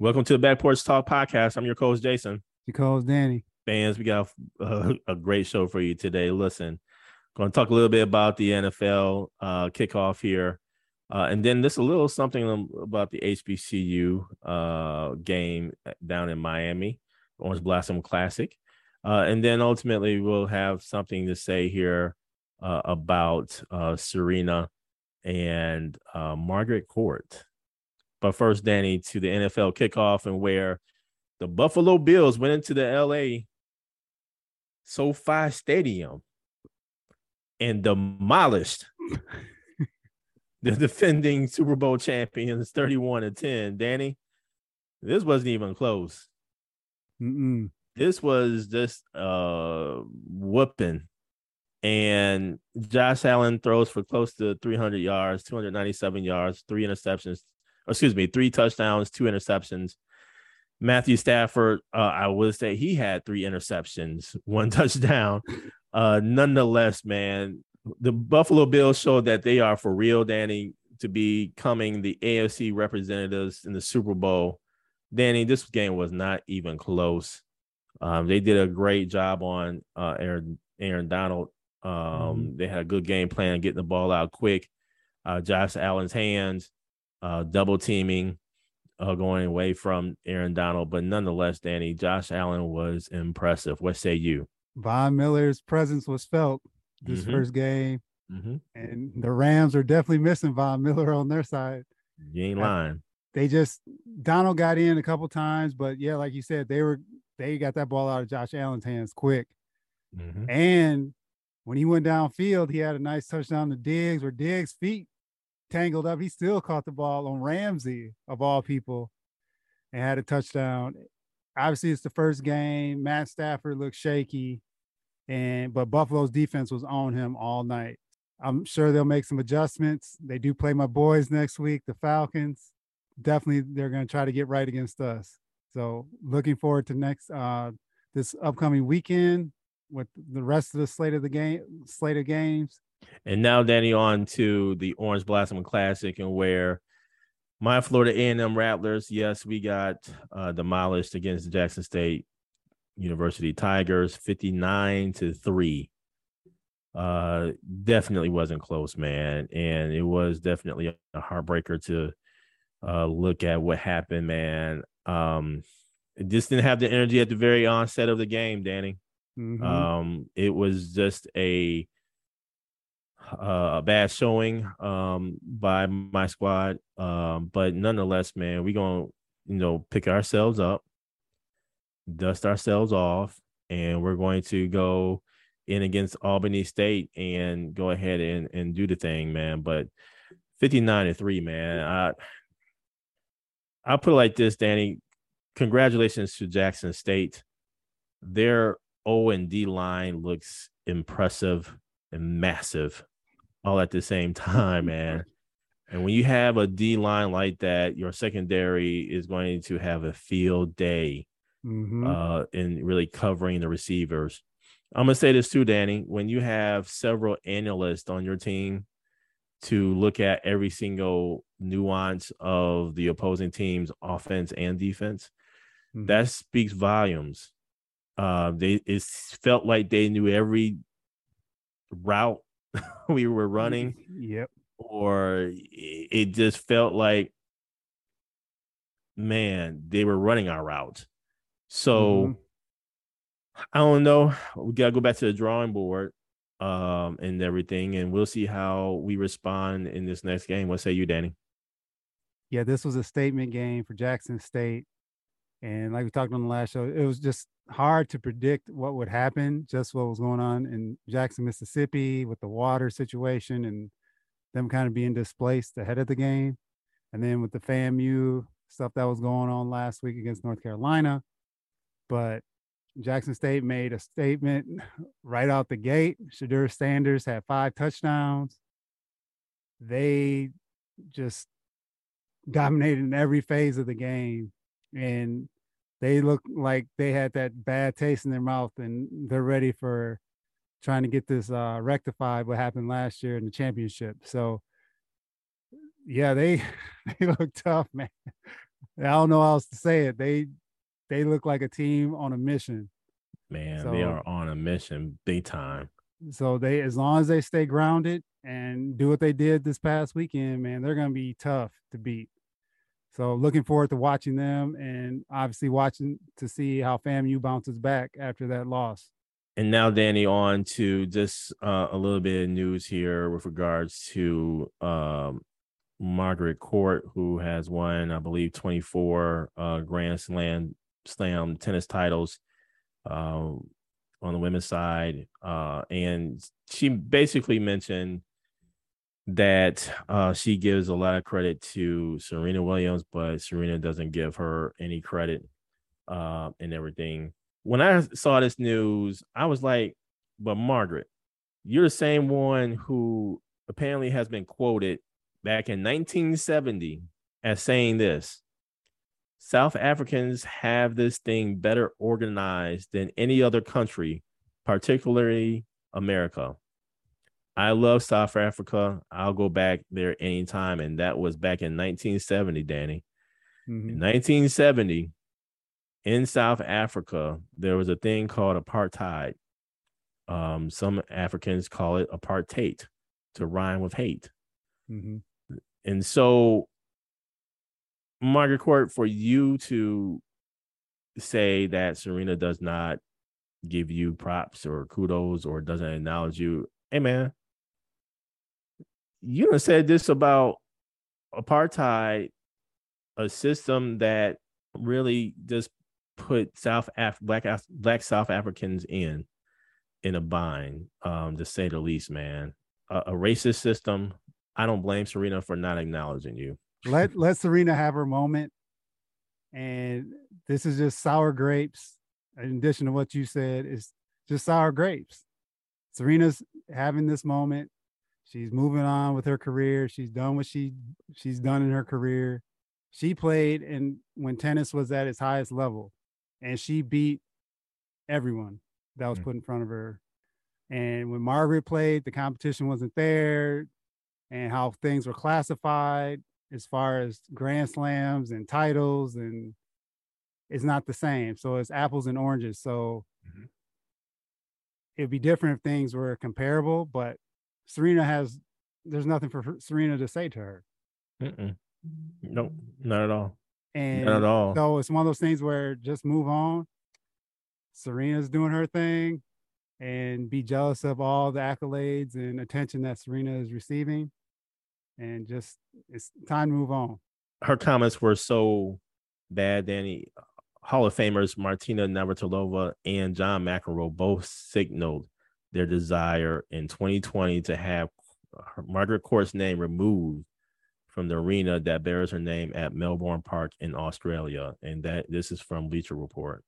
Welcome to the Back Porch Talk podcast. I'm your co-host Jason. Your co-host Danny. Fans, we got a, a great show for you today. Listen, going to talk a little bit about the NFL uh, kickoff here, uh, and then this a little something about the HBCU uh, game down in Miami, Orange Blossom Classic, uh, and then ultimately we'll have something to say here uh, about uh, Serena and Margaret Court. But first, Danny, to the NFL kickoff and where the Buffalo Bills went into the LA SoFi Stadium and demolished the defending Super Bowl champions 31 to 10. Danny, this wasn't even close. Mm-mm. This was just uh whooping. And Josh Allen throws for close to 300 yards, 297 yards, three interceptions, excuse me, three touchdowns, two interceptions. Matthew Stafford, uh, I would say he had three interceptions, one touchdown. Uh, nonetheless, man, the Buffalo Bills showed that they are for real, Danny, to becoming the AFC representatives in the Super Bowl. Danny, this game was not even close. Um, they did a great job on uh, Aaron Aaron Donald. Um, mm-hmm. They had a good game plan, getting the ball out quick. Uh, Josh Allen's hands uh, double teaming, uh, going away from Aaron Donald. But nonetheless, Danny, Josh Allen was impressive. What say you? Von Miller's presence was felt this mm-hmm. first game. Mm-hmm. And the Rams are definitely missing Von Miller on their side. You ain't lying. They just Donald got in a couple times, but yeah, like you said, they were they got that ball out of Josh Allen's hands quick. Mm-hmm. And when he went downfield, he had a nice touchdown to Diggs, where Diggs' feet tangled up. He still caught the ball on Ramsey of all people and had a touchdown. Obviously, it's the first game. Matt Stafford looked shaky, and but Buffalo's defense was on him all night. I'm sure they'll make some adjustments. They do play my boys next week, the Falcons. Definitely, they're going to try to get right against us. So, looking forward to next uh this upcoming weekend with the rest of the slate of the game slate of games. And now, Danny, on to the Orange Blossom Classic, and where my Florida A&M Rattlers, yes, we got uh, demolished against the Jackson State University Tigers, fifty-nine to three. Uh, definitely wasn't close, man, and it was definitely a heartbreaker to uh, look at what happened, man. Um, it just didn't have the energy at the very onset of the game, Danny. Mm-hmm. Um, it was just a a bad showing um, by my squad. Um, but nonetheless, man, we're going to, you know, pick ourselves up, dust ourselves off, and we're going to go in against Albany State and go ahead and, and do the thing, man. But 59 to 3, man. I I'll put it like this, Danny. Congratulations to Jackson State. Their O and D line looks impressive and massive all at the same time, man. And when you have a D line like that, your secondary is going to have a field day mm-hmm. uh, in really covering the receivers. I'm gonna say this too, Danny. When you have several analysts on your team to look at every single nuance of the opposing team's offense and defense, mm-hmm. that speaks volumes. Uh, they it felt like they knew every route we were running. Yep. Or it just felt like, man, they were running our route. So mm-hmm. I don't know. We gotta go back to the drawing board um and everything, and we'll see how we respond in this next game. What say you, Danny? Yeah, this was a statement game for Jackson State. And like we talked on the last show, it was just hard to predict what would happen, just what was going on in Jackson, Mississippi with the water situation and them kind of being displaced ahead of the game. And then with the FAMU stuff that was going on last week against North Carolina. But Jackson State made a statement right out the gate. Shedeur Sanders had five touchdowns. They just dominated in every phase of the game. And they look like they had that bad taste in their mouth and they're ready for trying to get this uh, rectified what happened last year in the championship. So yeah, they they look tough, man. I don't know how else to say it. They they look like a team on a mission. Man, so, they are on a mission big time. So they as long as they stay grounded and do what they did this past weekend, man, they're gonna be tough to beat. So looking forward to watching them and obviously watching to see how FAMU bounces back after that loss. And now, Danny, on to just uh, a little bit of news here with regards to um, Margaret Court, who has won, I believe, 24 uh, Grand Slam Slam tennis titles uh, on the women's side, uh, and she basically mentioned that uh, she gives a lot of credit to Serena Williams, but Serena doesn't give her any credit uh, and everything. When I saw this news, I was like, "But Margaret, you're the same one who apparently has been quoted back in 1970 as saying this South Africans have this thing better organized than any other country, particularly America. I love South Africa. I'll go back there anytime. And that was back in 1970, Danny. Mm-hmm. In 1970, in South Africa, there was a thing called apartheid. Um, some Africans call it apartheid to rhyme with hate. Mm-hmm. And so, Margaret Court, for you to say that Serena does not give you props or kudos or doesn't acknowledge you, hey man, you have said this about apartheid, a system that really just put South Af- black Af- black South Africans in in a bind, um, to say the least, man. A, a racist system. I don't blame Serena for not acknowledging you. Let let Serena have her moment. And this is just sour grapes. In addition to what you said, is just sour grapes. Serena's having this moment. She's moving on with her career. She's done what she she's done in her career. She played and when tennis was at its highest level, and she beat everyone that was mm. put in front of her. And when Margaret played, the competition wasn't there, and how things were classified as far as grand slams and titles, and it's not the same. So it's apples and oranges. So mm-hmm. it'd be different if things were comparable, but Serena has there's nothing for Serena to say to her. Mm-mm. Nope, not at all. And not at all. So it's one of those things where just move on. Serena's doing her thing and be jealous of all the accolades and attention that Serena is receiving. And just it's time to move on. Her comments were so bad, Danny. Hall of Famers Martina Navratilova and John McEnroe both signaled their desire in 2020 to have Margaret Court's name removed from the arena that bears her name at Melbourne Park in Australia. And that this is from Bleacher Report.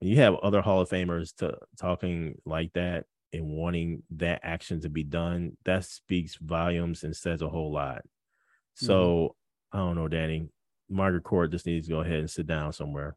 you have other Hall of Famers to, talking like that and wanting that action to be done, that speaks volumes and says a whole lot. So mm-hmm. I don't know, Danny. Margaret Court just needs to go ahead and sit down somewhere.